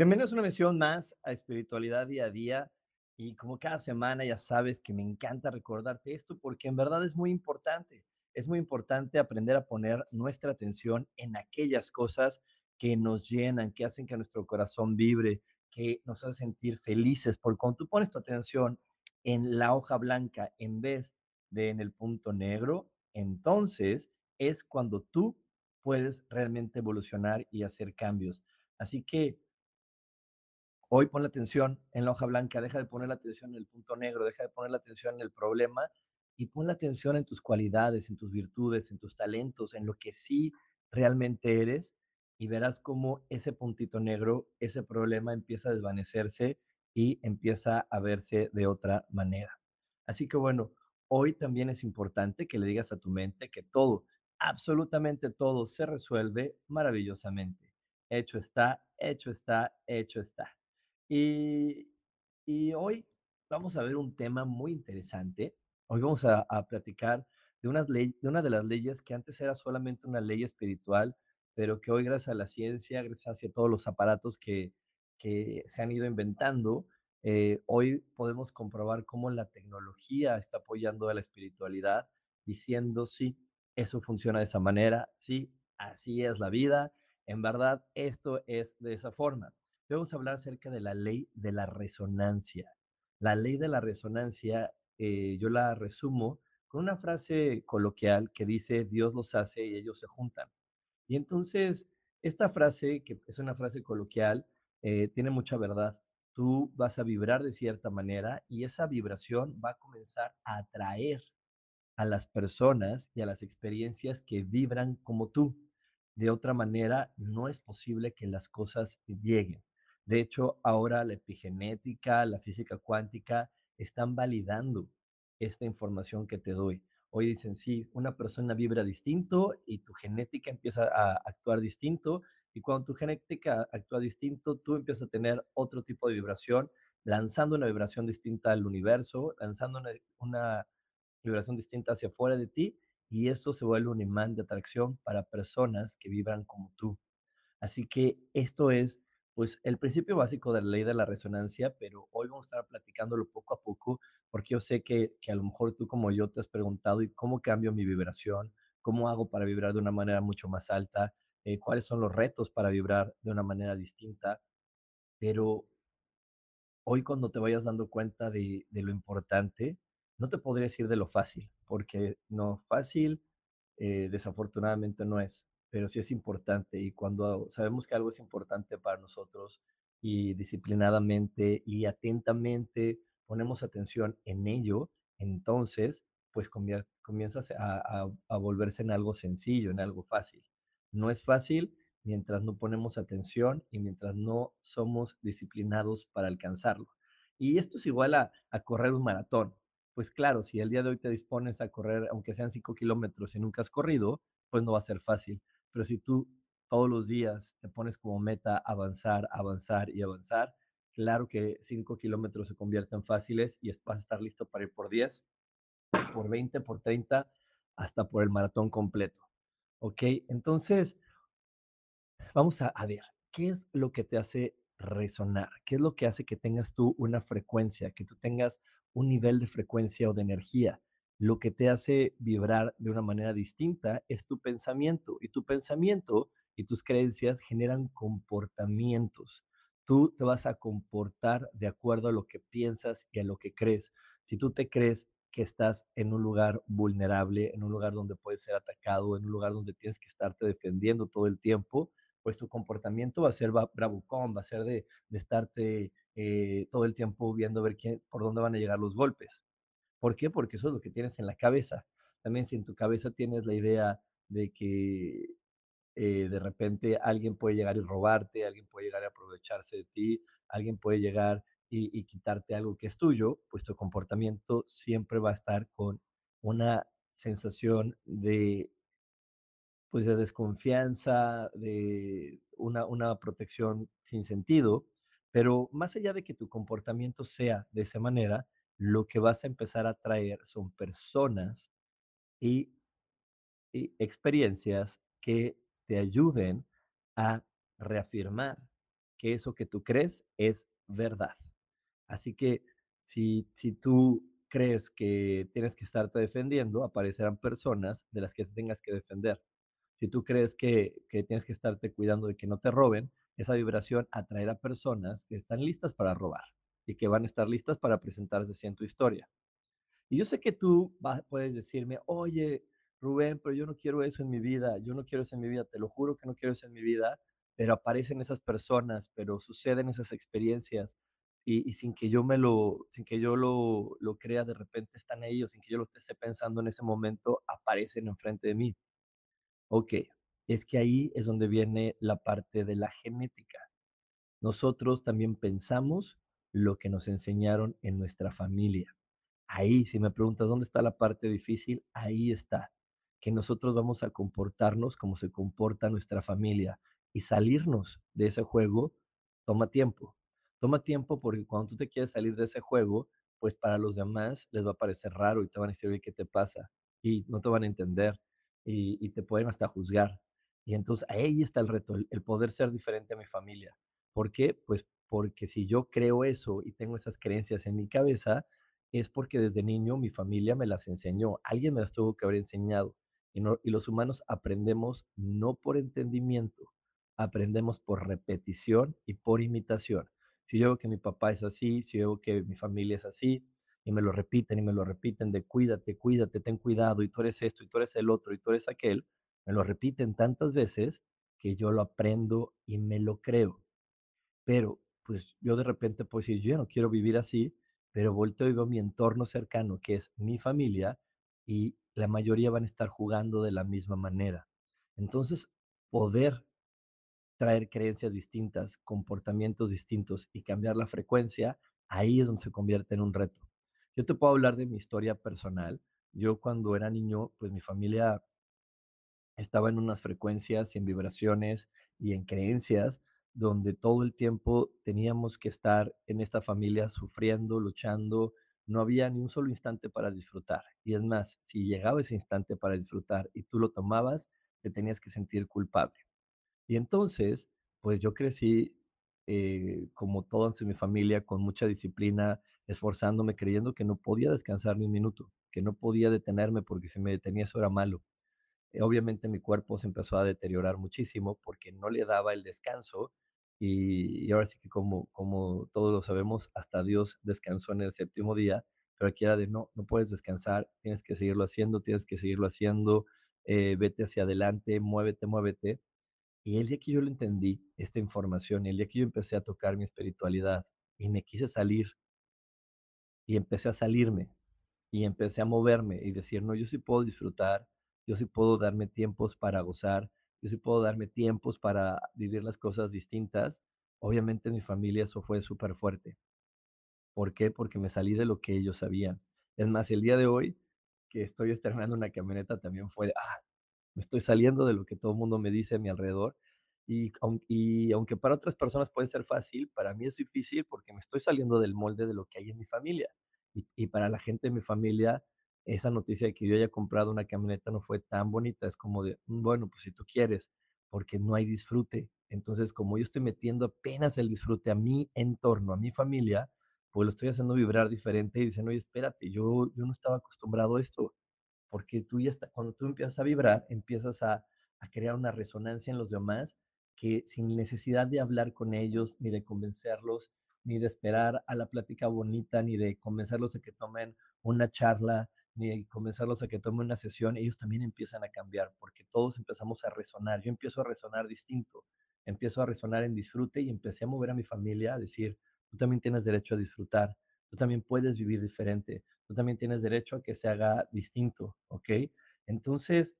Bienvenidos a una misión más a Espiritualidad Día a Día. Y como cada semana ya sabes que me encanta recordarte esto porque en verdad es muy importante. Es muy importante aprender a poner nuestra atención en aquellas cosas que nos llenan, que hacen que nuestro corazón vibre, que nos hacen sentir felices. Porque cuando tú pones tu atención en la hoja blanca en vez de en el punto negro, entonces es cuando tú puedes realmente evolucionar y hacer cambios. Así que Hoy pon la atención en la hoja blanca, deja de poner la atención en el punto negro, deja de poner la atención en el problema y pon la atención en tus cualidades, en tus virtudes, en tus talentos, en lo que sí realmente eres y verás cómo ese puntito negro, ese problema empieza a desvanecerse y empieza a verse de otra manera. Así que bueno, hoy también es importante que le digas a tu mente que todo, absolutamente todo se resuelve maravillosamente. Hecho está, hecho está, hecho está. Y, hoy vamos a ver un tema muy interesante. Hoy vamos a, platicar de una, de las leyes que antes era solamente una ley espiritual, pero que hoy gracias a la ciencia, gracias a todos los aparatos que, que se han ido inventando, eh, hoy podemos comprobar cómo la tecnología está apoyando a la espiritualidad, diciendo, sí, eso funciona de esa manera, sí, así es la vida, en verdad, esto es de esa forma a hablar acerca de la ley de la resonancia. La ley de la resonancia, eh, yo la resumo con una frase coloquial que dice, Dios los hace y ellos se juntan. Y entonces, esta frase, que es una frase coloquial, eh, tiene mucha verdad. Tú vas a vibrar de cierta manera y esa vibración va a comenzar a atraer a las personas y a las experiencias que vibran como tú. De otra manera, no es posible que las cosas lleguen. De hecho, ahora la epigenética, la física cuántica están validando esta información que te doy. Hoy dicen, sí, una persona vibra distinto y tu genética empieza a actuar distinto. Y cuando tu genética actúa distinto, tú empiezas a tener otro tipo de vibración, lanzando una vibración distinta al universo, lanzando una, vibración distinta hacia afuera de ti. Y eso se vuelve un imán de atracción para personas que vibran como tú. Así que esto es pues el principio básico de la ley de la resonancia, pero hoy vamos a estar platicándolo poco a poco, porque yo sé que, a lo mejor tú como yo te has preguntado, ¿y cómo cambio mi vibración? ¿Cómo hago para vibrar de una manera mucho más alta? Eh, ¿Cuáles son los retos para vibrar de una manera distinta? Pero hoy cuando te vayas dando cuenta de, de lo importante, no te podría decir de lo fácil, porque no fácil, eh, desafortunadamente no es pero sí es importante y cuando sabemos que algo es importante para nosotros y disciplinadamente y atentamente ponemos atención en ello, entonces pues comienzas a, a, volverse en algo sencillo, en algo fácil. No es fácil mientras no ponemos atención y mientras no somos disciplinados para alcanzarlo. Y esto es igual a, a correr un maratón. Pues claro, si el día de hoy te dispones a correr, aunque sean cinco kilómetros y nunca has corrido, pues no va a ser fácil. Pero si tú todos los días te pones como meta avanzar, avanzar y avanzar, claro que 5 kilómetros se convierten fáciles y vas a estar listo para ir por 10, por 20, por 30, hasta por el maratón completo. ¿Ok? Entonces, vamos a, a ver, ¿qué es lo que te hace resonar? ¿Qué es lo que hace que tengas tú una frecuencia, que tú tengas un nivel de frecuencia o de energía? Lo que te hace vibrar de una manera distinta es tu pensamiento y tu pensamiento y tus creencias generan comportamientos. Tú te vas a comportar de acuerdo a lo que piensas y a lo que crees. Si tú te crees que estás en un lugar vulnerable, en un lugar donde puedes ser atacado, en un lugar donde tienes que estarte defendiendo todo el tiempo, pues tu comportamiento va a ser bravucón, va a ser de, de estarte eh, todo el tiempo viendo ver quién, por dónde van a llegar los golpes. ¿Por qué? Porque eso es lo que tienes en la cabeza. También si en tu cabeza tienes la idea de que eh, de repente alguien puede llegar y robarte, alguien puede llegar a aprovecharse de ti, alguien puede llegar y, y quitarte algo que es tuyo, pues tu comportamiento siempre va a estar con una sensación de pues de desconfianza, de una, una protección sin sentido, pero más allá de que tu comportamiento sea de esa manera, lo que vas a empezar a traer son personas y, experiencias que te ayuden a reafirmar que eso que tú crees es verdad. Así que si, si tú crees que tienes que estarte defendiendo, aparecerán personas de las que te tengas que defender si tú crees que, que tienes que estarte cuidando de que no te roben, esa vibración atraerá personas que están listas para robar y que van a estar listas para presentarse en tu historia. Y yo sé que tú puedes decirme, oye, Rubén, pero yo no quiero eso en mi vida, yo no quiero eso en mi vida, te lo juro que no quiero eso en mi vida, pero aparecen esas personas, pero suceden esas experiencias y, y sin que yo me lo, sin que yo lo, lo crea, de repente están ellos, sin que yo lo esté pensando en ese momento, aparecen enfrente de mí. Ok, es que ahí es donde viene la parte de la genética. Nosotros también pensamos lo que nos enseñaron en nuestra familia. Ahí, si me preguntas dónde está la parte difícil, ahí está. Que nosotros vamos a comportarnos como se comporta nuestra familia y salirnos de ese juego toma tiempo. Toma tiempo porque cuando tú te quieres salir de ese juego, pues para los demás les va a parecer raro y te van a decir, ¿qué te pasa? Y no te van a entender y, te pueden hasta juzgar. Y entonces ahí está el reto, el, poder ser diferente a mi familia. ¿Por qué? Pues porque si yo creo eso y tengo esas creencias en mi cabeza, es porque desde niño mi familia me las enseñó, alguien me las tuvo que haber enseñado. Y, los humanos aprendemos no por entendimiento, aprendemos por repetición y por imitación. Si yo veo que mi papá es así, si yo veo que mi familia es así, y me lo repiten y me lo repiten de cuídate, cuídate, ten cuidado, y tú eres esto, y tú eres el otro, y tú eres aquel, me lo repiten tantas veces que yo lo aprendo y me lo creo. Pero pues yo de repente puedo decir, yo no quiero vivir así, pero volteo y veo mi entorno cercano, que es mi familia, y la mayoría van a estar jugando de la misma manera. Entonces, poder traer creencias distintas, comportamientos distintos y cambiar la frecuencia, ahí es donde se convierte en un reto. Yo te puedo hablar de mi historia personal. Yo cuando era niño, pues mi familia estaba en unas frecuencias y en vibraciones y en creencias donde todo el tiempo teníamos que estar en esta familia sufriendo, luchando, no había ni un solo instante para disfrutar. Y es más, si llegaba ese instante para disfrutar y tú lo tomabas, te tenías que sentir culpable. Y entonces, pues yo crecí eh, como todos en mi familia, con mucha disciplina, esforzándome, creyendo que no podía descansar ni un minuto, que no podía detenerme porque si me detenía eso era malo. Eh, obviamente mi cuerpo se empezó a deteriorar muchísimo porque no le daba el descanso y, ahora sí que como, como todos lo sabemos, hasta Dios descansó en el séptimo día, pero aquí era de no, no puedes descansar, tienes que seguirlo haciendo, tienes que seguirlo haciendo, eh, vete hacia adelante, muévete, muévete. Y el día que yo lo entendí, esta información, y el día que yo empecé a tocar mi espiritualidad y me quise salir y empecé a salirme y empecé a moverme y decir, no, yo sí puedo disfrutar, yo sí puedo darme tiempos para gozar, yo sí puedo darme tiempos para vivir las cosas distintas. Obviamente en mi familia eso fue súper fuerte. ¿Por qué? Porque me salí de lo que ellos sabían. Es más, el día de hoy que estoy estrenando una camioneta también fue, ah, me estoy saliendo de lo que todo el mundo me dice a mi alrededor. Y, y, aunque para otras personas puede ser fácil, para mí es difícil porque me estoy saliendo del molde de lo que hay en mi familia. Y, para la gente de mi familia, esa noticia de que yo haya comprado una camioneta no fue tan bonita. Es como de, mm, bueno, pues si tú quieres, porque no hay disfrute. Entonces, como yo estoy metiendo apenas el disfrute a mi entorno, a mi familia, pues lo estoy haciendo vibrar diferente y dicen, oye, espérate, yo, yo no estaba acostumbrado a esto porque tú ya está, cuando tú empiezas a vibrar, empiezas a, a crear una resonancia en los demás que sin necesidad de hablar con ellos ni de convencerlos, ni de esperar a la plática bonita, ni de convencerlos de que tomen una charla, ni de convencerlos a que tomen una sesión, ellos también empiezan a cambiar porque todos empezamos a resonar. Yo empiezo a resonar distinto, empiezo a resonar en disfrute y empecé a mover a mi familia a decir, tú también tienes derecho a disfrutar, tú también puedes vivir diferente, tú también tienes derecho a que se haga distinto, ¿ok? Entonces,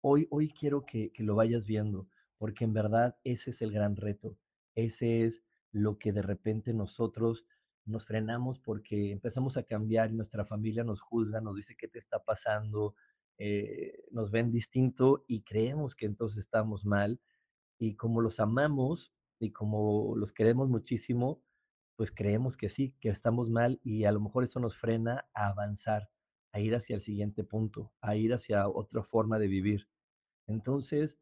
hoy, hoy quiero que, que lo vayas viendo, porque en verdad ese es el gran reto, ese es lo que de repente nosotros nos frenamos porque empezamos a cambiar y nuestra familia nos juzga, nos dice qué te está pasando, eh, nos ven distinto y creemos que entonces estamos mal. Y como los amamos y como los queremos muchísimo, pues creemos que sí, que estamos mal y a lo mejor eso nos frena a avanzar, a ir hacia el siguiente punto, a ir hacia otra forma de vivir. Entonces,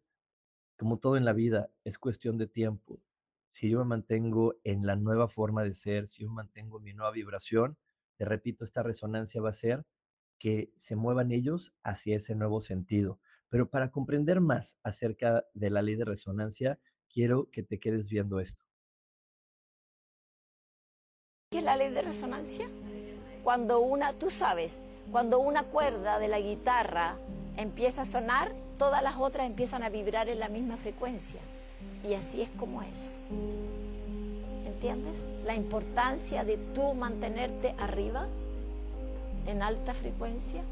como todo en la vida, es cuestión de tiempo si yo me mantengo en la nueva forma de ser, si yo mantengo mi nueva vibración, te repito, esta resonancia va a ser que se muevan ellos hacia ese nuevo sentido. Pero para comprender más acerca de la ley de resonancia, quiero que te quedes viendo esto. ¿Qué es la ley de resonancia? Cuando una, tú sabes, cuando una cuerda de la guitarra empieza a sonar, todas las otras empiezan a vibrar en la misma frecuencia. Y así es como es. ¿Entiendes? La importancia de tú mantenerte arriba, en alta frecuencia.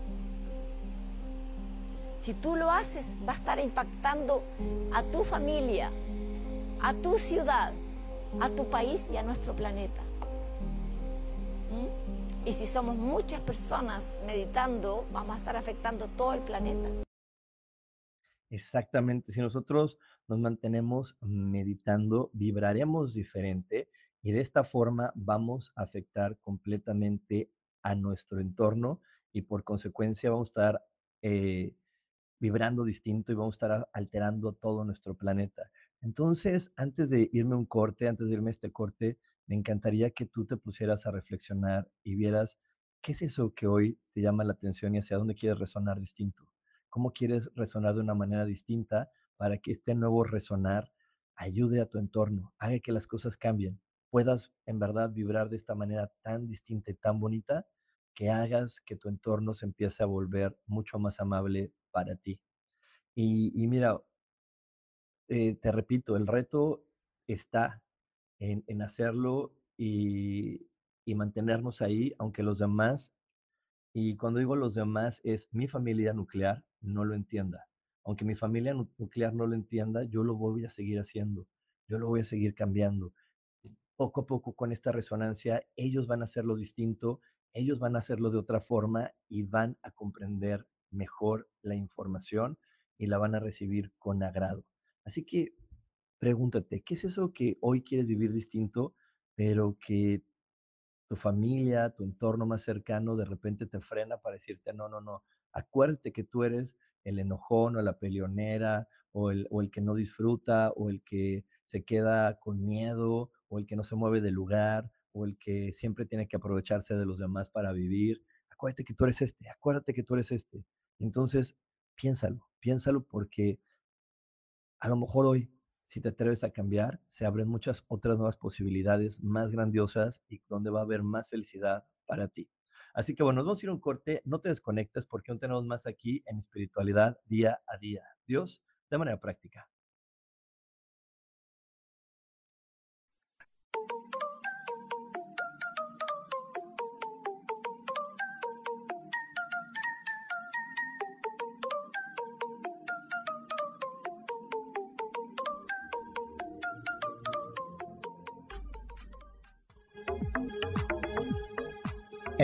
Si tú lo haces, va a estar impactando a tu familia, a tu ciudad, a tu país y a nuestro planeta. ¿Mm? Y si somos muchas personas meditando, vamos a estar afectando todo el planeta. Exactamente, si nosotros nos mantenemos meditando, vibraremos diferente y de esta forma vamos a afectar completamente a nuestro entorno y por consecuencia vamos a estar eh, vibrando distinto y vamos a estar alterando todo nuestro planeta. Entonces, antes de irme un corte, antes de irme este corte, me encantaría que tú te pusieras a reflexionar y vieras qué es eso que hoy te llama la atención y hacia dónde quieres resonar distinto. ¿Cómo quieres resonar de una manera distinta para que este nuevo resonar ayude a tu entorno, haga que las cosas cambien, puedas en verdad vibrar de esta manera tan distinta y tan bonita que hagas que tu entorno se empiece a volver mucho más amable para ti. Y, mira, eh, te repito, el reto está en, hacerlo y, y mantenernos ahí, aunque los demás, y cuando digo los demás es mi familia nuclear, no lo entienda aunque mi familia nuclear no lo entienda, yo lo voy a seguir haciendo, yo lo voy a seguir cambiando. Poco a poco con esta resonancia, ellos van a hacerlo distinto, ellos van a hacerlo de otra forma y van a comprender mejor la información y la van a recibir con agrado. Así que pregúntate, ¿qué es eso que hoy quieres vivir distinto, pero que tu familia, tu entorno más cercano de repente te frena para decirte, no, no, no, acuérdate que tú eres el enojón o la peleonera o el, o el que no disfruta o el que se queda con miedo o el que no se mueve del lugar o el que siempre tiene que aprovecharse de los demás para vivir. Acuérdate que tú eres este, acuérdate que tú eres este. Entonces, piénsalo, piénsalo porque a lo mejor hoy, si te atreves a cambiar, se abren muchas otras nuevas posibilidades más grandiosas y donde va a haber más felicidad para ti. Así que bueno, nos vamos a ir a un corte, no te desconectes porque aún tenemos más aquí en espiritualidad día a día. Dios, de manera práctica.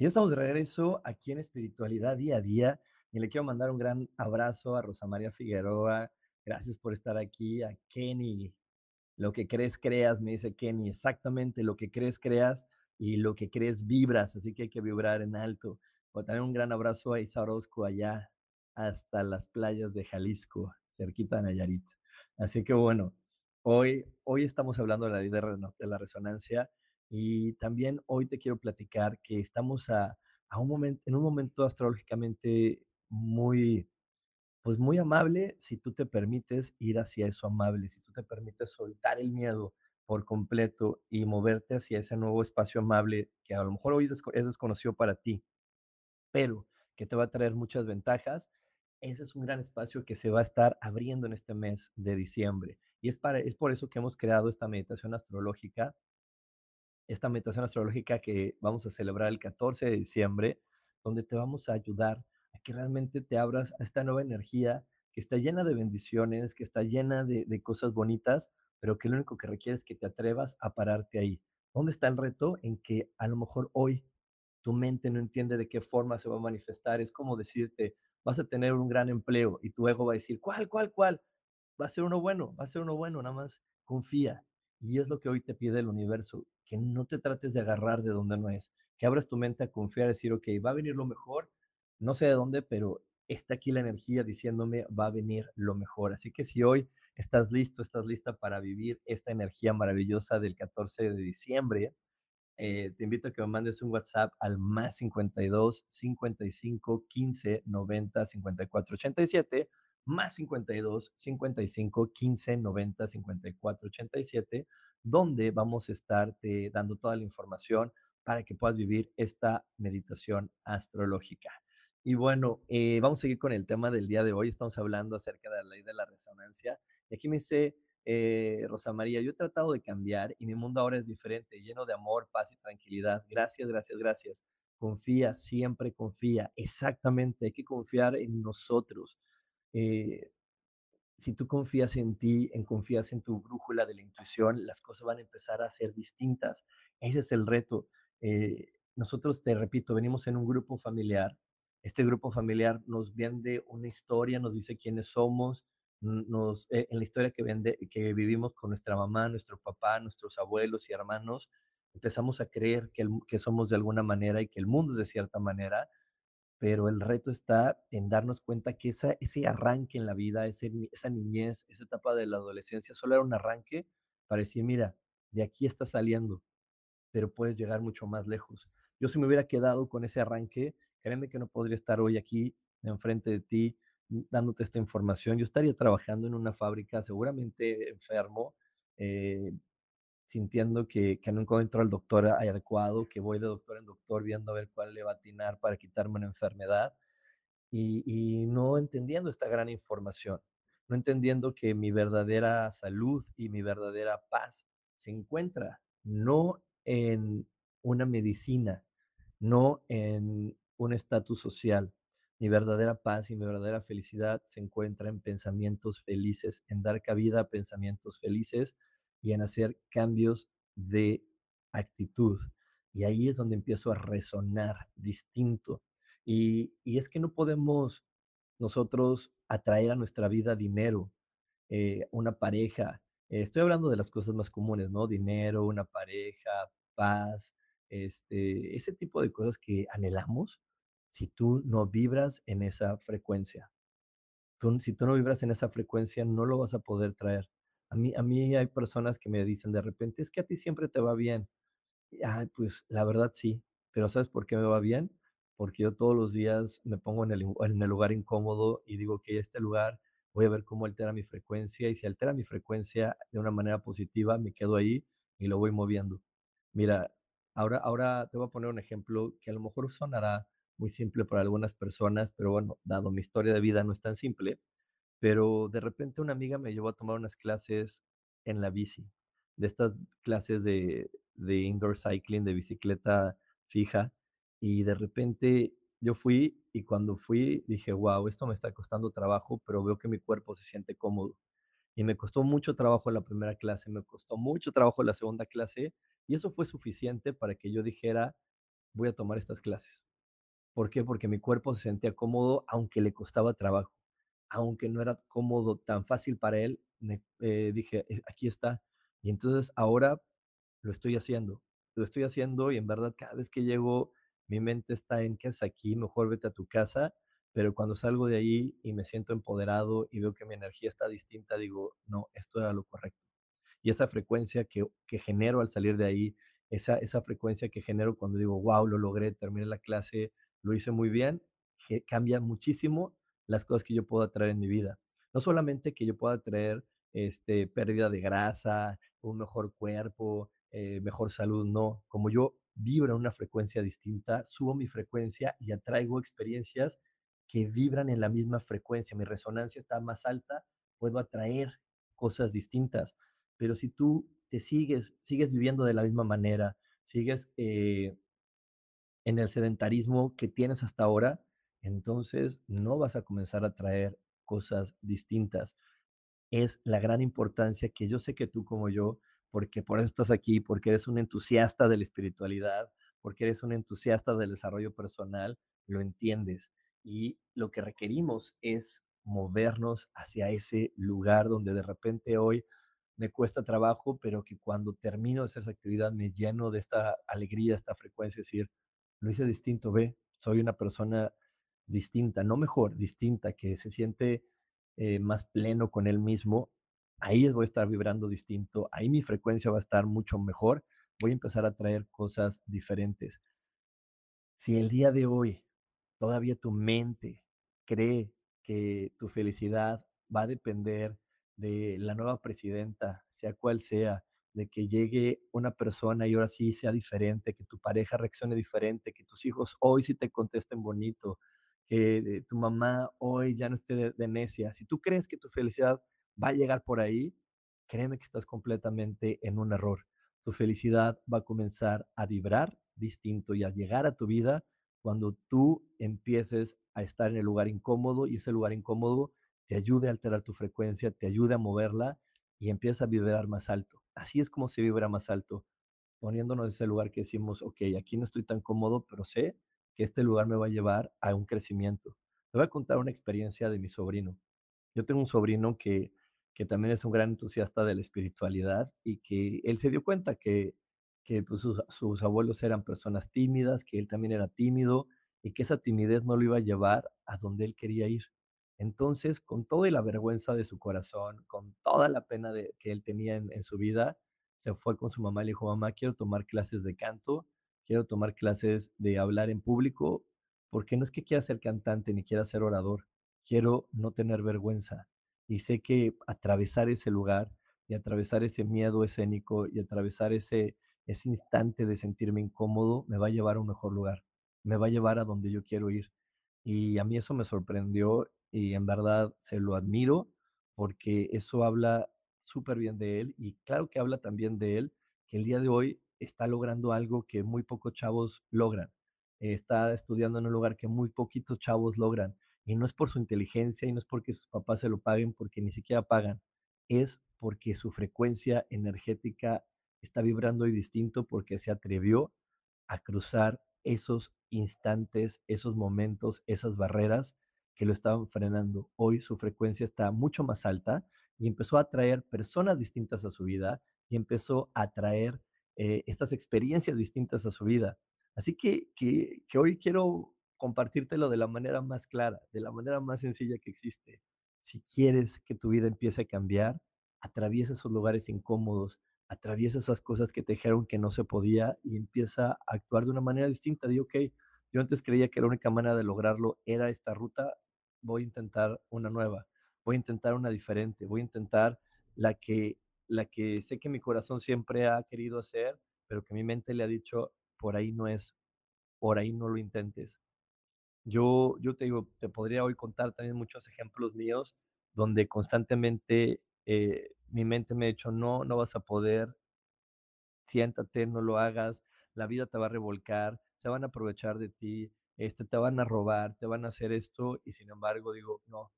Y estamos de regreso aquí en Espiritualidad Día a Día. Y le quiero mandar un gran abrazo a Rosa María Figueroa. Gracias por estar aquí. A Kenny. Lo que crees, creas, me dice Kenny. Exactamente lo que crees, creas y lo que crees, vibras. Así que hay que vibrar en alto. O también un gran abrazo a Isa Orozco allá hasta las playas de Jalisco, cerquita de Nayarit. Así que bueno, hoy, hoy estamos hablando de la ley de la resonancia y también hoy te quiero platicar que estamos a, un momento, en un momento astrológicamente muy, pues muy amable si tú te permites ir hacia eso amable, si tú te permites soltar el miedo por completo y moverte hacia ese nuevo espacio amable que a lo mejor hoy es desconocido para ti, pero que te va a traer muchas ventajas. Ese es un gran espacio que se va a estar abriendo en este mes de diciembre. Y es, para, es por eso que hemos creado esta meditación astrológica esta meditación astrológica que vamos a celebrar el 14 de diciembre, donde te vamos a ayudar a que realmente te abras a esta nueva energía que está llena de bendiciones, que está llena de, cosas bonitas, pero que lo único que requiere es que te atrevas a pararte ahí. ¿Dónde está el reto? En que a lo mejor hoy tu mente no entiende de qué forma se va a manifestar. Es como decirte, vas a tener un gran empleo y tu ego va a decir, ¿cuál, cuál, cuál? Va a ser uno bueno, va a ser uno bueno, nada más confía. Y es lo que hoy te pide el universo que no te trates de agarrar de donde no es, que abras tu mente a confiar, a decir, ok, va a venir lo mejor, no sé de dónde, pero está aquí la energía diciéndome, va a venir lo mejor. Así que si hoy estás listo, estás lista para vivir esta energía maravillosa del 14 de diciembre, eh, te invito a que me mandes un WhatsApp al más 52 55 15 90 54 87 más 52 55 15 90 54 87 donde vamos a estarte dando toda la información para que puedas vivir esta meditación astrológica. Y bueno, eh, vamos a seguir con el tema del día de hoy. Estamos hablando acerca de la ley de la resonancia. Y aquí me dice eh, Rosa María, yo he tratado de cambiar y mi mundo ahora es diferente, lleno de amor, paz y tranquilidad. Gracias, gracias, gracias. Confía, siempre confía. Exactamente, hay que confiar en nosotros. Eh, si tú confías en ti, en confías en tu brújula de la intuición, las cosas van a empezar a ser distintas. Ese es el reto. Eh, nosotros, te repito, venimos en un grupo familiar. Este grupo familiar nos vende una historia, nos dice quiénes somos, nos, eh, en la historia que, vende, que vivimos con nuestra mamá, nuestro papá, nuestros abuelos y hermanos, empezamos a creer que, que somos de alguna manera y que el mundo es de cierta manera, pero el reto está en darnos cuenta que ese arranque en la vida, esa niñez, esa etapa de la adolescencia, solo era un arranque para decir, mira, de aquí está saliendo, pero puedes llegar mucho más lejos. Yo si me hubiera quedado con ese arranque, créeme que no podría estar hoy aquí enfrente de ti mm, dándote esta información. Yo estaría trabajando en una fábrica, seguramente enfermo, eh, sintiendo que, que no encuentro al doctor adecuado, que voy de doctor en doctor viendo a ver cuál le va a atinar para quitarme una enfermedad y, y no entendiendo esta gran información, no entendiendo que mi verdadera salud y mi verdadera paz se encuentra no en una medicina, no en un estatus social. Mi verdadera paz y mi verdadera felicidad se encuentra en pensamientos felices, en dar cabida a pensamientos felices y en hacer cambios de actitud. Y ahí es donde empiezo a resonar distinto. Y, es que no podemos nosotros atraer a nuestra vida dinero, eh, una pareja. Estoy hablando de las cosas más comunes, ¿no? Dinero, una pareja, paz, este, ese tipo de cosas que anhelamos si tú no vibras en esa frecuencia. Tú, si tú no vibras en esa frecuencia, no lo vas a poder traer. A mí, a mí hay personas que me dicen de repente, es que a ti siempre te va bien. Ay, pues la verdad sí, pero ¿sabes por qué me va bien? Porque yo todos los días me pongo en el, lugar incómodo y digo que este lugar voy a ver cómo altera mi frecuencia y si altera mi frecuencia de una manera positiva, me quedo ahí y lo voy moviendo. Mira, ahora, ahora te voy a poner un ejemplo que a lo mejor sonará muy simple para algunas personas, pero bueno, dado mi historia de vida no es tan simple, pero de repente una amiga me llevó a tomar unas clases en la bici, de estas clases de, de indoor cycling, de bicicleta fija, y de repente yo fui y cuando fui dije, wow, esto me está costando trabajo, pero veo que mi cuerpo se siente cómodo. Y me costó mucho trabajo la primera clase, me costó mucho trabajo la segunda clase, y eso fue suficiente para que yo dijera, voy a tomar estas clases. ¿Por qué? Porque mi cuerpo se sentía cómodo, aunque le costaba trabajo, aunque no era cómodo, tan fácil para él, me, eh, dije, eh, aquí está. Y entonces ahora lo estoy haciendo, lo estoy haciendo y en verdad cada vez que llego, mi mente está en, ¿qué es aquí? Mejor vete a tu casa. Pero cuando salgo de ahí y me siento empoderado y veo que mi energía está distinta, digo, no, esto era lo correcto. Y esa frecuencia que, genero al salir de ahí, esa, frecuencia que genero cuando digo, wow, lo logré, terminé la clase, lo hice muy bien, cambia muchísimo las cosas que yo puedo atraer en mi vida. No solamente que yo pueda atraer este, pérdida de grasa, un mejor cuerpo, eh, mejor salud, no. Como yo vibro en una frecuencia distinta, subo mi frecuencia y atraigo experiencias que vibran en la misma frecuencia. Mi resonancia está más alta, puedo atraer cosas distintas. Pero si tú te sigues, sigues viviendo de la misma manera, sigues eh, en el sedentarismo que tienes hasta ahora, entonces no vas a comenzar a traer cosas distintas. Es la gran importancia que yo sé que tú como yo, porque por eso estás aquí, porque eres un entusiasta de la espiritualidad, porque eres un entusiasta del desarrollo personal, lo entiendes. Y lo que requerimos es movernos hacia ese lugar donde de repente hoy me cuesta trabajo, pero que cuando termino de hacer esa actividad me lleno de esta alegría, esta frecuencia, es decir, lo hice distinto, ve, soy una persona distinta, no mejor, distinta, que se siente eh, más pleno con él mismo, ahí voy a estar vibrando distinto, ahí mi frecuencia va a estar mucho mejor, voy a empezar a traer cosas diferentes. Si el día de hoy todavía tu mente cree que tu felicidad va a depender de la nueva presidenta, sea cual sea, de que llegue una persona y ahora sí sea diferente, que tu pareja reaccione diferente, que tus hijos hoy sí te contesten bonito, que tu mamá hoy ya no esté de, necia. Si tú crees que tu felicidad va a llegar por ahí, créeme que estás completamente en un error. Tu felicidad va a comenzar a vibrar distinto y a llegar a tu vida cuando tú empieces a estar en el lugar incómodo y ese lugar incómodo te ayude a alterar tu frecuencia, te ayude a moverla y empieza a vibrar más alto. Así es como se vibra más alto, poniéndonos en ese lugar que decimos, ok, aquí no estoy tan cómodo, pero sé que este lugar me va a llevar a un crecimiento. Te voy a contar una experiencia de mi sobrino. Yo tengo un sobrino que, que también es un gran entusiasta de la espiritualidad y que él se dio cuenta que, que pues, sus, sus abuelos eran personas tímidas, que él también era tímido y que esa timidez no lo iba a llevar a donde él quería ir. Entonces, con toda la vergüenza de su corazón, con toda la pena de, que él tenía en, su vida, se fue con su mamá y le dijo, mamá, quiero tomar clases de canto, quiero tomar clases de hablar en público, porque no es que quiera ser cantante ni quiera ser orador, quiero no tener vergüenza. Y sé que atravesar ese lugar y atravesar ese miedo escénico y atravesar ese, ese instante de sentirme incómodo me va a llevar a un mejor lugar, me va a llevar a donde yo quiero ir. Y a mí eso me sorprendió y en verdad se lo admiro porque eso habla súper bien de él y claro que habla también de él que el día de hoy está logrando algo que muy pocos chavos logran. está estudiando en un lugar que muy poquitos chavos logran. Y no es por su inteligencia y no es porque sus papás se lo paguen, porque ni siquiera pagan. Es porque su frecuencia energética está vibrando y distinto porque se atrevió a cruzar esos instantes, esos momentos, esas barreras que lo estaban frenando. Hoy su frecuencia está mucho más alta y empezó a atraer personas distintas a su vida y empezó a atraer eh, estas experiencias distintas a su vida. Así que, que, que hoy quiero compartírtelo de la manera más clara, de la manera más sencilla que existe. Si quieres que tu vida empiece a cambiar, atraviesa esos lugares incómodos, atraviesa esas cosas que te dijeron que no se podía y empieza a actuar de una manera distinta. Digo, ok, yo antes creía que la única manera de lograrlo era esta ruta, voy a intentar una nueva, voy a intentar una diferente, voy a intentar la que, la que sé que mi corazón siempre ha querido hacer, pero que mi mente le ha dicho, por ahí no es, por ahí no lo intentes. Yo, yo te digo, te podría hoy contar también muchos ejemplos míos donde constantemente eh, mi mente me ha dicho, no, no vas a poder, siéntate, no lo hagas, la vida te va a revolcar, se van a aprovechar de ti, este, te van a robar, te van a hacer esto, y sin embargo digo, no,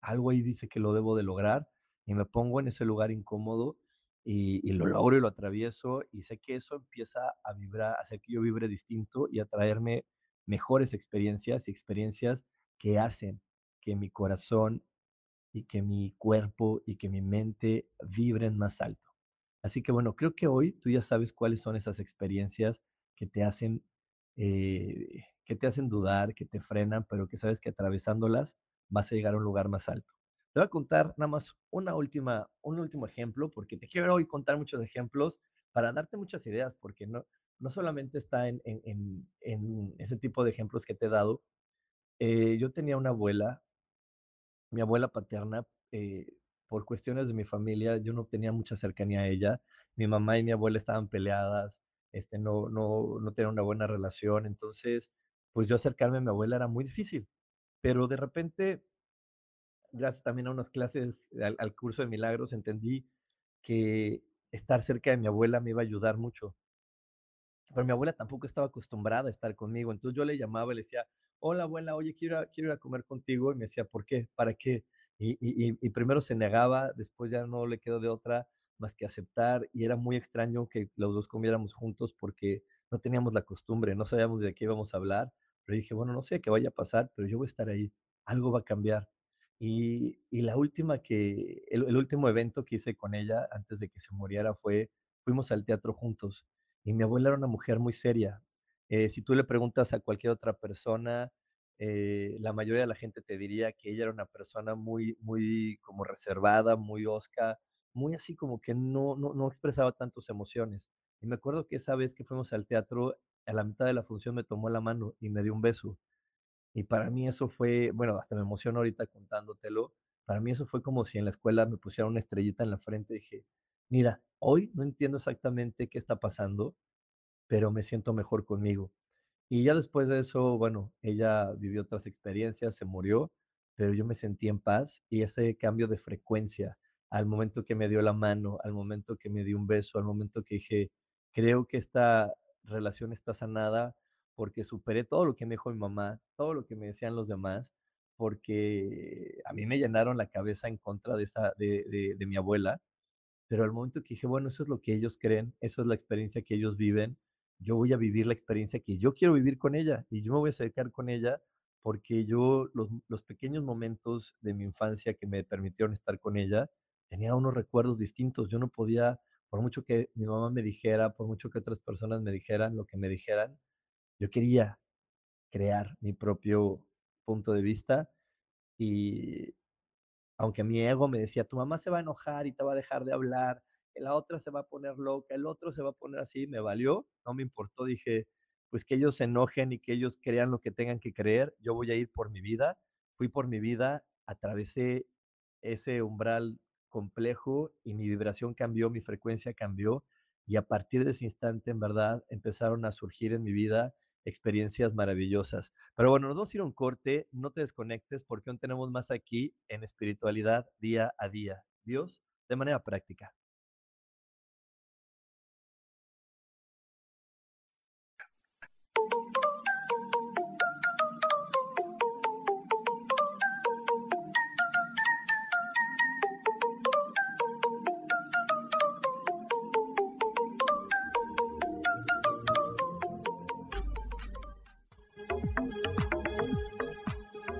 algo ahí dice que lo debo de lograr, y me pongo en ese lugar incómodo, y, lo logro y lo atravieso, y sé que eso empieza a vibrar, hacer que yo vibre distinto y a traerme mejores experiencias y experiencias que hacen que mi corazón y que mi cuerpo y que mi mente vibren más alto. Así que bueno, creo que hoy tú ya sabes cuáles son esas experiencias que te hacen, eh, que te hacen dudar, que te frenan, pero que sabes que atravesándolas vas a llegar a un lugar más alto. Te voy a contar nada más una última, un último ejemplo, porque te quiero hoy contar muchos ejemplos para darte muchas ideas, porque no, no solamente está en, en, en, ese tipo de ejemplos que te he dado. Eh, yo tenía una abuela mi abuela paterna, eh, por cuestiones de mi familia, yo no tenía mucha cercanía a ella. Mi mamá y mi abuela estaban peleadas, este, no, no, no tenían una buena relación. Entonces, pues yo acercarme a mi abuela era muy difícil. Pero de repente, gracias también a unas clases al, curso de milagros, entendí que estar cerca de mi abuela me iba a ayudar mucho. Pero mi abuela tampoco estaba acostumbrada a estar conmigo. Entonces yo le llamaba y le decía, hola abuela, oye, quiero, quiero ir a comer contigo. Y me decía, ¿por qué? ¿Para qué? Y, y, primero se negaba, después ya no le quedó de otra más que aceptar. Y era muy extraño que los dos comiéramos juntos porque no teníamos la costumbre, no sabíamos de qué íbamos a hablar. Pero dije, bueno, no sé qué vaya a pasar, pero yo voy a estar ahí, algo va a cambiar. Y, la última que, el, el último evento que hice con ella antes de que se muriera fue, fuimos al teatro juntos. Y mi abuela era una mujer muy seria, eh, si tú le preguntas a cualquier otra persona, eh, la mayoría de la gente te diría que ella era una persona muy, muy como reservada, muy osca, muy así como que no, no, no expresaba tantas emociones. Y me acuerdo que esa vez que fuimos al teatro, a la mitad de la función me tomó la mano y me dio un beso. Y para mí eso fue, bueno, hasta me emociono ahorita contándotelo. Para mí eso fue como si en la escuela me pusieran una estrellita en la frente y dije, mira, hoy no entiendo exactamente qué está pasando, pero me siento mejor conmigo. Y ya después de eso, bueno, ella vivió otras experiencias, se murió, pero yo me sentí en paz y ese cambio de frecuencia, al momento que me dio la mano, al momento que me dio un beso, al momento que dije, creo que esta relación está sanada porque superé todo lo que me dijo mi mamá, todo lo que me decían los demás, porque a mí me llenaron la cabeza en contra de, esa, de, de, mi abuela, pero al momento que dije, bueno, eso es lo que ellos creen, eso es la experiencia que ellos viven, yo voy a vivir la experiencia que yo quiero vivir con ella y yo me voy a acercar con ella porque yo los, los, pequeños momentos de mi infancia que me permitieron estar con ella, tenía unos recuerdos distintos. Yo no podía, por mucho que mi mamá me dijera, por mucho que otras personas me dijeran lo que me dijeran, yo quería crear mi propio punto de vista y aunque mi ego me decía, tu mamá se va a enojar y te va a dejar de hablar la otra se va a poner loca, el otro se va a poner así, me valió, no me importó, dije, pues que ellos se enojen y que ellos crean lo que tengan que creer, yo voy a ir por mi vida, fui por mi vida, atravesé ese umbral complejo y mi vibración cambió, mi frecuencia cambió y a partir de ese instante, en verdad, empezaron a surgir en mi vida experiencias maravillosas. Pero bueno, nos vamos a ir a un corte, no te desconectes porque aún tenemos más aquí en espiritualidad día a día. Dios, de manera práctica.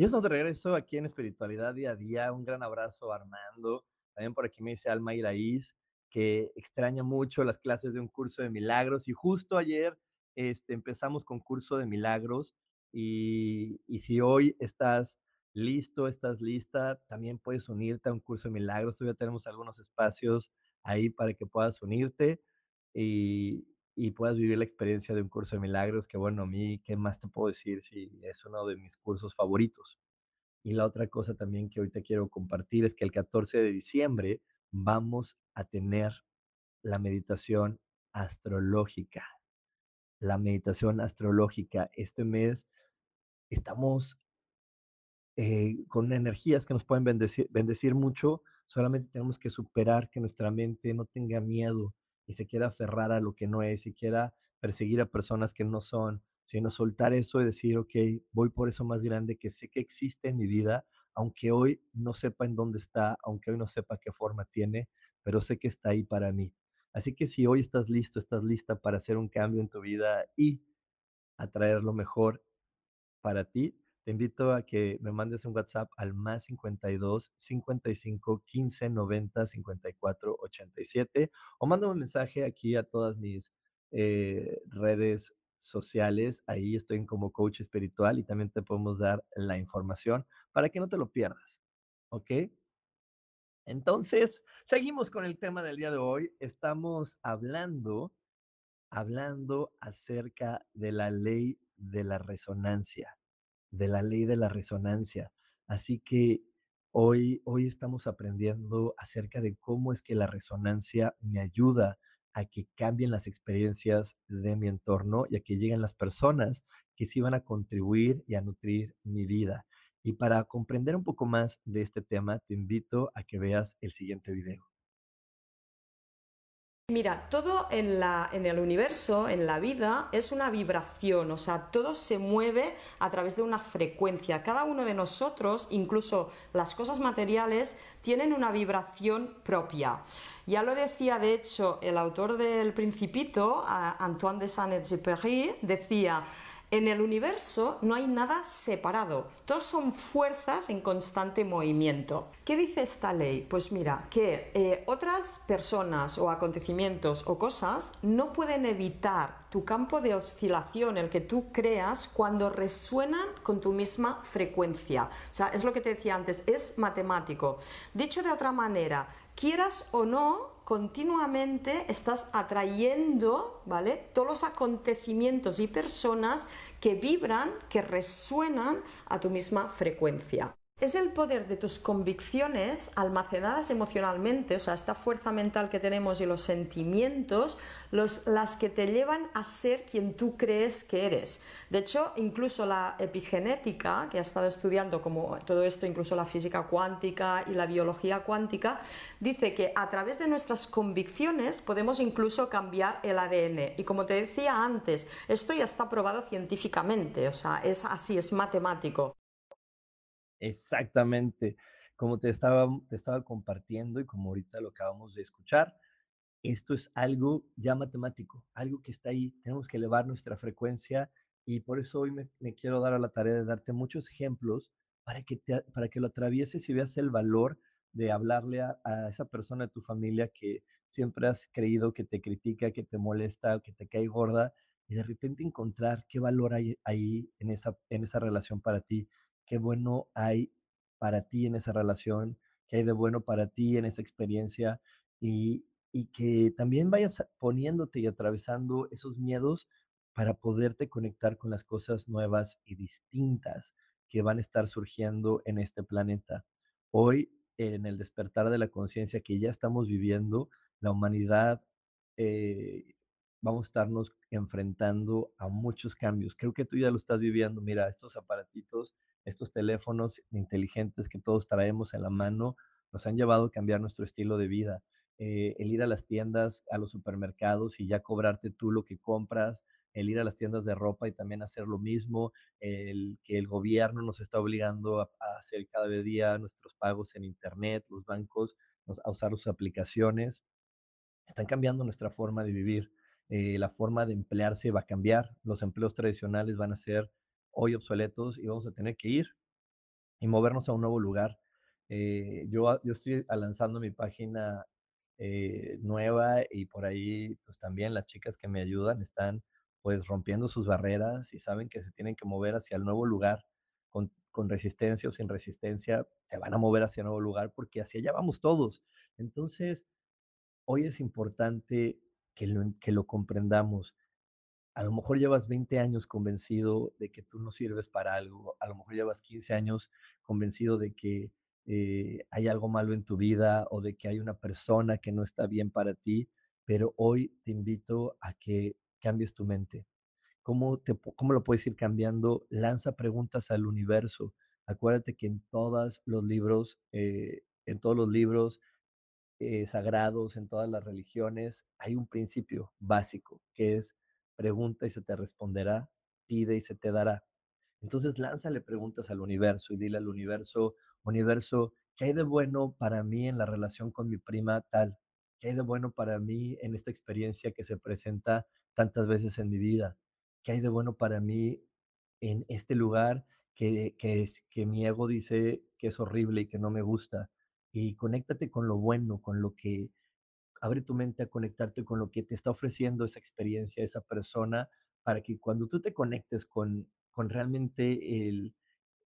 Y eso de regreso aquí en Espiritualidad Día a Día. Un gran abrazo Armando. También por aquí me dice Alma Iraíz, que extraña mucho las clases de un curso de milagros. Y justo ayer este, empezamos con curso de milagros. Y, y si hoy estás listo, estás lista, también puedes unirte a un curso de milagros. Todavía tenemos algunos espacios ahí para que puedas unirte. Y, y puedas vivir la experiencia de un curso de milagros, que bueno, a mí, ¿qué más te puedo decir si es uno de mis cursos favoritos? Y la otra cosa también que hoy te quiero compartir es que el 14 de diciembre vamos a tener la meditación astrológica. La meditación astrológica. Este mes estamos eh, con energías que nos pueden bendecir, bendecir mucho. Solamente tenemos que superar que nuestra mente no tenga miedo y se quiera aferrar a lo que no es y quiera perseguir a personas que no son, sino soltar eso y decir, ok, voy por eso más grande que sé que existe en mi vida, aunque hoy no sepa en dónde está, aunque hoy no sepa qué forma tiene, pero sé que está ahí para mí. Así que si hoy estás listo, estás lista para hacer un cambio en tu vida y atraer lo mejor para ti, invito a que me mandes un WhatsApp al más 52 55 15 90 54 87 o manda un mensaje aquí a todas mis eh, redes sociales. Ahí estoy como coach espiritual y también te podemos dar la información para que no te lo pierdas. ¿Ok? Entonces, seguimos con el tema del día de hoy. Estamos hablando, hablando acerca de la ley de la resonancia de la ley de la resonancia. Así que hoy, hoy estamos aprendiendo acerca de cómo es que la resonancia me ayuda a que cambien las experiencias de mi entorno y a que lleguen las personas que sí van a contribuir y a nutrir mi vida. Y para comprender un poco más de este tema, te invito a que veas el siguiente video. Mira, todo en, la, en, el universo, en la vida, es una vibración, o sea, todo se mueve a través de una frecuencia. Cada uno de nosotros, incluso las cosas materiales, tienen una vibración propia. Ya lo decía, de hecho, el autor del Principito, Antoine de Saint-Exupéry, decía, en el universo no hay nada separado, todos son fuerzas en constante movimiento. ¿Qué dice esta ley? Pues mira, que eh, otras personas o acontecimientos o cosas no pueden evitar tu campo de oscilación, el que tú creas cuando resuenan con tu misma frecuencia. O sea, es lo que te decía antes, es matemático. Dicho de otra manera, quieras o no, continuamente estás atrayendo, ¿vale? Todos los acontecimientos y personas que vibran, que resuenan a tu misma frecuencia. Es el poder de tus convicciones almacenadas emocionalmente, o sea, esta fuerza mental que tenemos y los sentimientos, las que te llevan a ser quien tú crees que eres. De hecho, incluso la epigenética, que ha estado estudiando como todo esto, incluso la física cuántica y la biología cuántica, dice que a través de nuestras convicciones podemos incluso cambiar el ADN. Y como te decía antes, esto ya está probado científicamente, o sea, es así, es matemático. Exactamente, como te estaba, te estaba compartiendo y como ahorita lo acabamos de escuchar, esto es algo ya matemático, algo que está ahí, tenemos que elevar nuestra frecuencia y por eso hoy me, quiero dar a la tarea de darte muchos ejemplos para que, para que lo atravieses y veas el valor de hablarle a, a, esa persona de tu familia que siempre has creído que te critica, que te molesta, que te cae gorda, y de repente encontrar qué valor hay ahí en esa, en esa relación para ti qué bueno hay para ti en esa relación, qué hay de bueno para ti en esa experiencia y, que también vayas poniéndote y atravesando esos miedos para poderte conectar con las cosas nuevas y distintas que van a estar surgiendo en este planeta. Hoy, en el despertar de la conciencia que ya estamos viviendo, la humanidad eh, vamos a estarnos enfrentando a muchos cambios. Creo que tú ya lo estás viviendo. Mira, estos aparatitos estos teléfonos inteligentes que todos traemos en la mano nos han llevado a cambiar nuestro estilo de vida. Eh, el ir a las tiendas, a los supermercados y ya cobrarte tú lo que compras, el ir a las tiendas de ropa y también hacer lo mismo, el que el gobierno nos está obligando a, hacer cada día nuestros pagos en Internet, los bancos, a usar sus aplicaciones, están cambiando nuestra forma de vivir. Eh, la forma de emplearse va a cambiar, los empleos tradicionales van a ser hoy obsoletos y vamos a tener que ir y movernos a un nuevo lugar. Eh, yo, yo estoy lanzando mi página eh, nueva y por ahí pues también las chicas que me ayudan están pues rompiendo sus barreras y saben que se tienen que mover hacia el nuevo lugar con, con resistencia o sin resistencia, se van a mover hacia el nuevo lugar porque hacia allá vamos todos. Entonces, hoy es importante que lo, que lo comprendamos a lo mejor llevas 20 años convencido de que tú no sirves para algo, a lo mejor llevas 15 años convencido de que eh, hay algo malo en tu vida o de que hay una persona que no está bien para ti, pero hoy te invito a que cambies tu mente. ¿Cómo, te, cómo lo puedes ir cambiando? Lanza preguntas al universo. Acuérdate que en todos los libros, eh, en todos los libros eh, sagrados, en todas las religiones, hay un principio básico que es pregunta y se te responderá, pide y se te dará. Entonces lánzale preguntas al universo y dile al universo, universo, ¿qué hay de bueno para mí en la relación con mi prima tal? ¿Qué hay de bueno para mí en esta experiencia que se presenta tantas veces en mi vida? ¿Qué hay de bueno para mí en este lugar que, que, es, que mi ego dice que es horrible y que no me gusta? Y conéctate con lo bueno, con lo que abre tu mente a conectarte con lo que te está ofreciendo esa experiencia, esa persona, para que cuando tú te conectes con, con realmente el,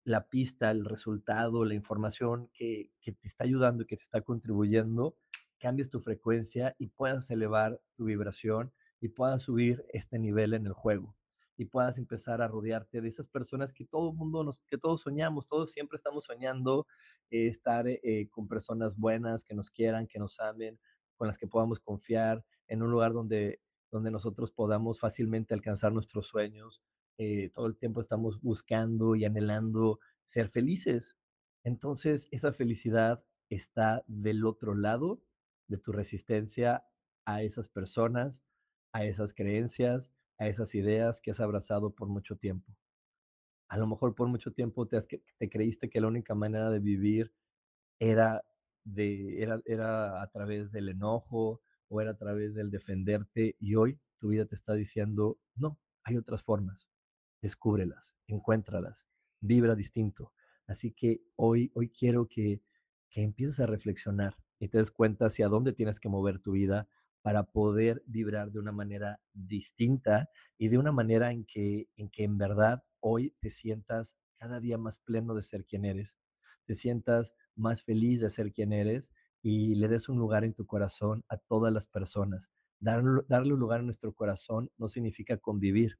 la pista, el resultado, la información que, que, te está ayudando y que te está contribuyendo, cambies tu frecuencia y puedas elevar tu vibración y puedas subir este nivel en el juego y puedas empezar a rodearte de esas personas que todo mundo nos, que todos soñamos, todos siempre estamos soñando eh, estar eh, con personas buenas que nos quieran, que nos amen, con las que podamos confiar, en un lugar donde, donde nosotros podamos fácilmente alcanzar nuestros sueños. Eh, todo el tiempo estamos buscando y anhelando ser felices. Entonces, esa felicidad está del otro lado de tu resistencia a esas personas, a esas creencias, a esas ideas que has abrazado por mucho tiempo. A lo mejor por mucho tiempo te, te creíste que la única manera de vivir era de, era, era a través del enojo o era a través del defenderte y hoy tu vida te está diciendo, no, hay otras formas, descúbrelas, encuéntralas, vibra distinto. Así que hoy, hoy quiero que, que empieces a reflexionar y te des cuenta hacia dónde tienes que mover tu vida para poder vibrar de una manera distinta y de una manera en que, en que en verdad hoy te sientas cada día más pleno de ser quien eres, te sientas más feliz de ser quien eres y le des un lugar en tu corazón a todas las personas. Darle, darle un lugar en nuestro corazón no significa convivir.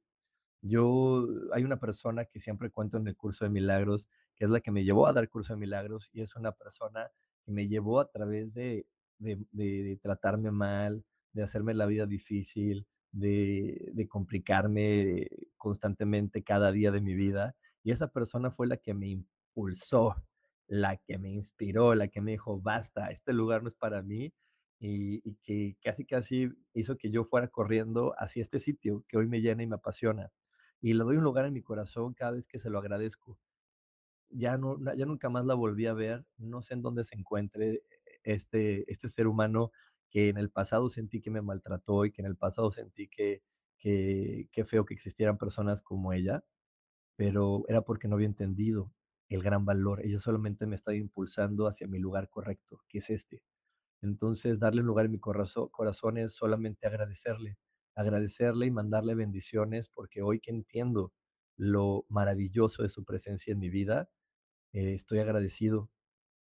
Yo, hay una persona que siempre cuento en el curso de milagros, que es la que me llevó a dar curso de milagros y es una persona que me llevó a través de, de, tratarme mal, de hacerme la vida difícil, de, complicarme constantemente cada día de mi vida. Y esa persona fue la que me impulsó, la que me inspiró, la que me dijo, basta, este lugar no es para mí. Y, que casi, casi hizo que yo fuera corriendo hacia este sitio que hoy me llena y me apasiona. Y le doy un lugar en mi corazón cada vez que se lo agradezco. Ya, no, ya nunca más la volví a ver, no sé en dónde se encuentre este, este ser humano que en el pasado sentí que me maltrató y que en el pasado sentí que, que, que feo que existieran personas como ella, pero era porque no había entendido el gran valor. Ella solamente me estaba impulsando hacia mi lugar correcto, que es este. Entonces, darle un lugar en mi corazón, corazón es solamente agradecerle, agradecerle y mandarle bendiciones, porque hoy que entiendo lo maravilloso de su presencia en mi vida, eh, estoy agradecido,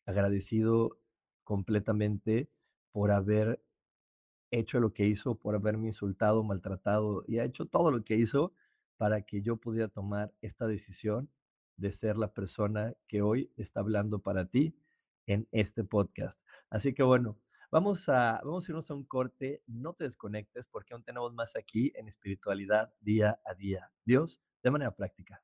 agradecido completamente por haber hecho lo que hizo, por haberme insultado, maltratado y ha hecho todo lo que hizo para que yo pudiera tomar esta decisión de ser la persona que hoy está hablando para ti en este podcast. Así que bueno, vamos a, vamos a irnos a un corte. No te desconectes porque aún tenemos más aquí en espiritualidad día a día. Dios, de manera práctica.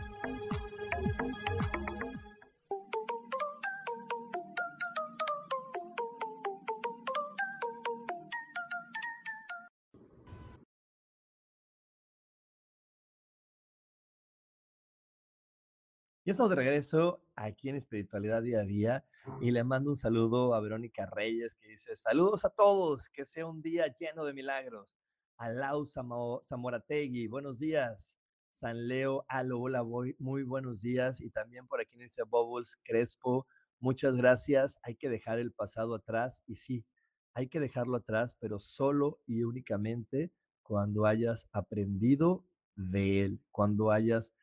Ya estamos de regreso aquí en Espiritualidad Día a Día y le mando un saludo a Verónica Reyes que dice, saludos a todos, que sea un día lleno de milagros. A Lau Zamorategui, buenos días. San Leo Alo, hola, muy buenos días. Y también por aquí dice Bubbles Crespo, muchas gracias. Hay que dejar el pasado atrás y sí, hay que dejarlo atrás, pero solo y únicamente cuando hayas aprendido de él, cuando hayas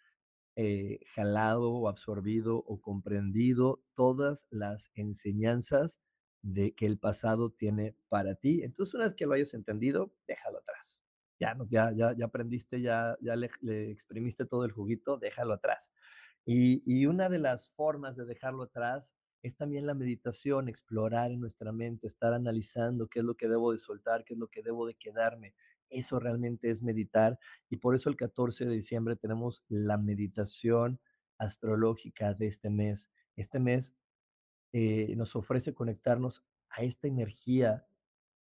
eh, jalado o absorbido o comprendido todas las enseñanzas de que el pasado tiene para ti. Entonces, una vez que lo hayas entendido, déjalo atrás. Ya, ya, ya aprendiste, ya, ya le, le exprimiste todo el juguito, déjalo atrás. Y, y, una de las formas de dejarlo atrás es también la meditación, explorar en nuestra mente, estar analizando qué es lo que debo de soltar, qué es lo que debo de quedarme. Eso realmente es meditar y por eso el 14 de diciembre tenemos la meditación astrológica de este mes. Este mes eh, nos ofrece conectarnos a esta energía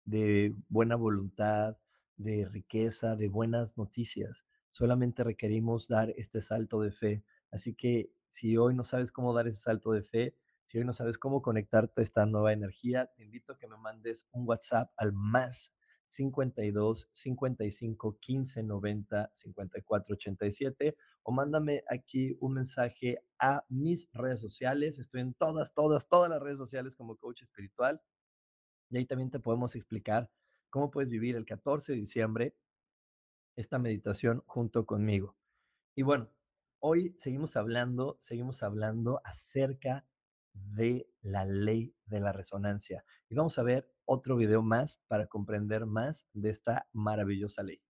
de buena voluntad, de riqueza, de buenas noticias. Solamente requerimos dar este salto de fe. Así que si hoy no sabes cómo dar ese salto de fe, si hoy no sabes cómo conectarte a esta nueva energía, te invito a que me mandes un WhatsApp al más 52 55 15 90 54 87 o mándame aquí un mensaje a mis redes sociales. Estoy en todas, todas, todas las redes sociales como coach espiritual. Y ahí también te podemos explicar cómo puedes vivir el 14 de diciembre esta meditación junto conmigo. Y bueno, hoy seguimos hablando, seguimos hablando acerca de la ley de la resonancia. Y vamos a ver otro video más para comprender más de esta maravillosa ley.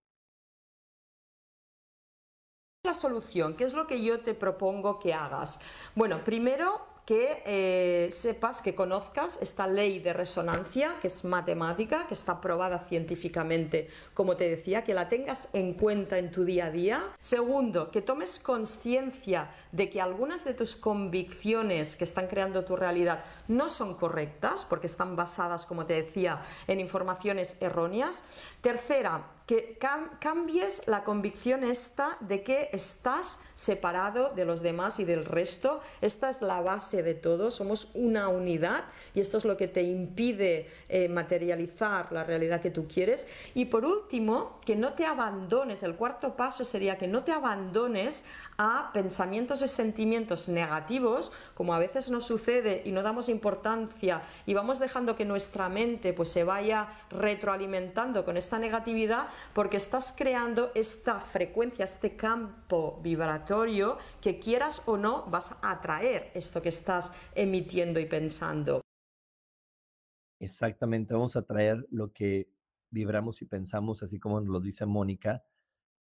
La solución, ¿qué es lo que yo te propongo que hagas? Bueno, primero que eh, sepas, que conozcas esta ley de resonancia, que es matemática, que está probada científicamente, como te decía, que la tengas en cuenta en tu día a día. Segundo, que tomes conciencia de que algunas de tus convicciones que están creando tu realidad no son correctas, porque están basadas, como te decía, en informaciones erróneas. Tercera, que cambies la convicción esta de que estás separado de los demás y del resto. Esta es la base de todo, somos una unidad y esto es lo que te impide eh, materializar la realidad que tú quieres. Y por último, que no te abandones, el cuarto paso sería que no te abandones a pensamientos y sentimientos negativos, como a veces nos sucede y no damos importancia y vamos dejando que nuestra mente pues se vaya retroalimentando con esta negatividad porque estás creando esta frecuencia, este campo vibratorio que quieras o no vas a atraer esto que estás emitiendo y pensando. Exactamente, vamos a atraer lo que vibramos y pensamos, así como nos lo dice Mónica.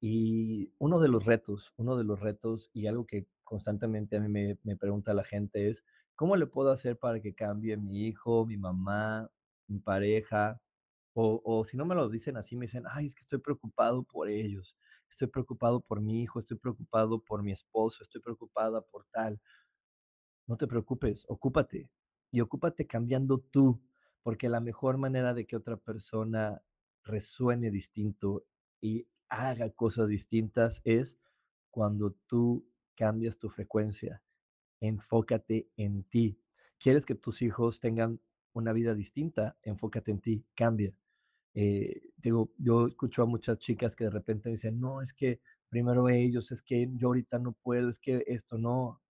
Y uno de los retos, uno de los retos y algo que constantemente a mí me, pregunta la gente es, ¿cómo le puedo hacer para que cambie mi hijo, mi mamá, mi pareja? O, o si no me lo dicen así, me dicen, ay, es que estoy preocupado por ellos, estoy preocupado por mi hijo, estoy preocupado por mi esposo, estoy preocupada por tal. No te preocupes, ocúpate y ocúpate cambiando tú, porque la mejor manera de que otra persona resuene distinto y haga cosas distintas es cuando tú cambias tu frecuencia. Enfócate en ti. ¿Quieres que tus hijos tengan una vida distinta? Enfócate en ti, cambia. Eh, digo, yo escucho a muchas chicas que de repente dicen, no, es que primero ellos, es que yo ahorita no puedo, es que esto no.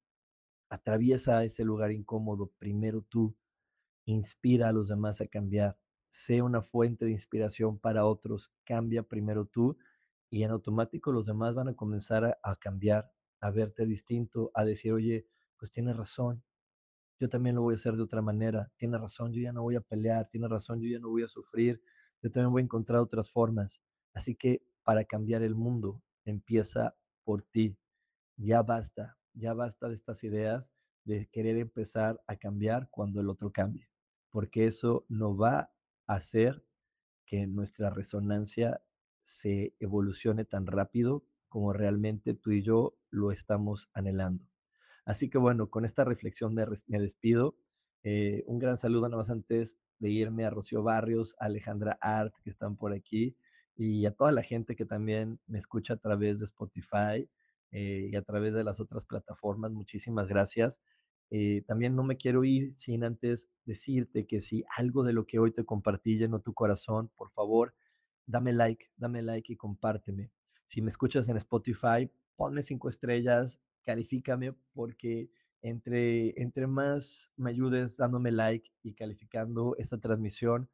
Atraviesa ese lugar incómodo, primero tú. Inspira a los demás a cambiar. Sé una fuente de inspiración para otros. Cambia primero tú y en automático los demás van a comenzar a, cambiar, a verte distinto, a decir, oye, pues tienes razón, yo también lo voy a hacer de otra manera, tiene razón, yo ya no voy a pelear, tiene razón, yo ya no voy a sufrir, yo también voy a encontrar otras formas. Así que para cambiar el mundo, empieza por ti. Ya basta, ya basta de estas ideas de querer empezar a cambiar cuando el otro cambie, porque eso no va a hacer que nuestra resonancia se evolucione tan rápido como realmente tú y yo lo estamos anhelando. Así que bueno, con esta reflexión me, me despido. Eh, un gran saludo nada más antes de irme a Rocío Barrios, a Alejandra Art, que están por aquí, y a toda la gente que también me escucha a través de Spotify eh, y a través de las otras plataformas. Muchísimas gracias. Eh, también no me quiero ir sin antes decirte que si algo de lo que hoy te compartí llenó tu corazón, por favor, dame like, dame like y compárteme. Si me escuchas en Spotify, ponme cinco estrellas, califícame porque entre, entre más me ayudes dándome like y calificando esta transmisión,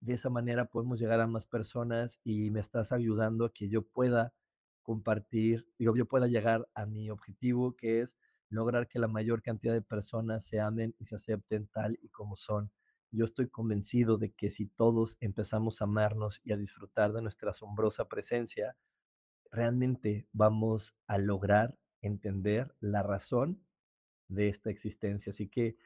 de esa manera podemos llegar a más personas y me estás ayudando a que yo pueda compartir, digo, yo pueda llegar a mi objetivo, que es lograr que la mayor cantidad de personas se amen y se acepten tal y como son. Yo estoy convencido de que si todos empezamos a amarnos y a disfrutar de nuestra asombrosa presencia, realmente vamos a lograr entender la razón de esta existencia. Así que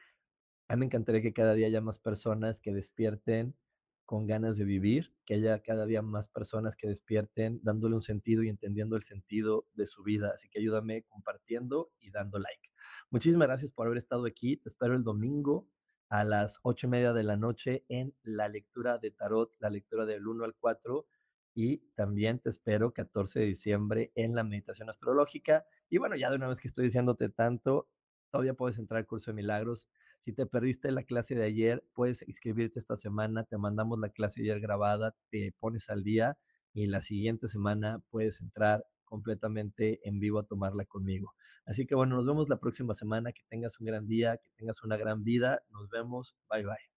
a mí me encantaría que cada día haya más personas que despierten con ganas de vivir, que haya cada día más personas que despierten dándole un sentido y entendiendo el sentido de su vida. Así que ayúdame compartiendo y dando like. Muchísimas gracias por haber estado aquí. Te espero el domingo a las ocho y media de la noche en la lectura de Tarot, la lectura del 1 al 4. Y también te espero 14 de diciembre en la meditación astrológica. Y bueno, ya de una vez que estoy diciéndote tanto, todavía puedes entrar al curso de milagros si te perdiste la clase de ayer, puedes inscribirte esta semana, te mandamos la clase de ayer grabada, te pones al día y la siguiente semana puedes entrar completamente en vivo a tomarla conmigo. Así que bueno, nos vemos la próxima semana, que tengas un gran día, que tengas una gran vida, nos vemos, bye bye.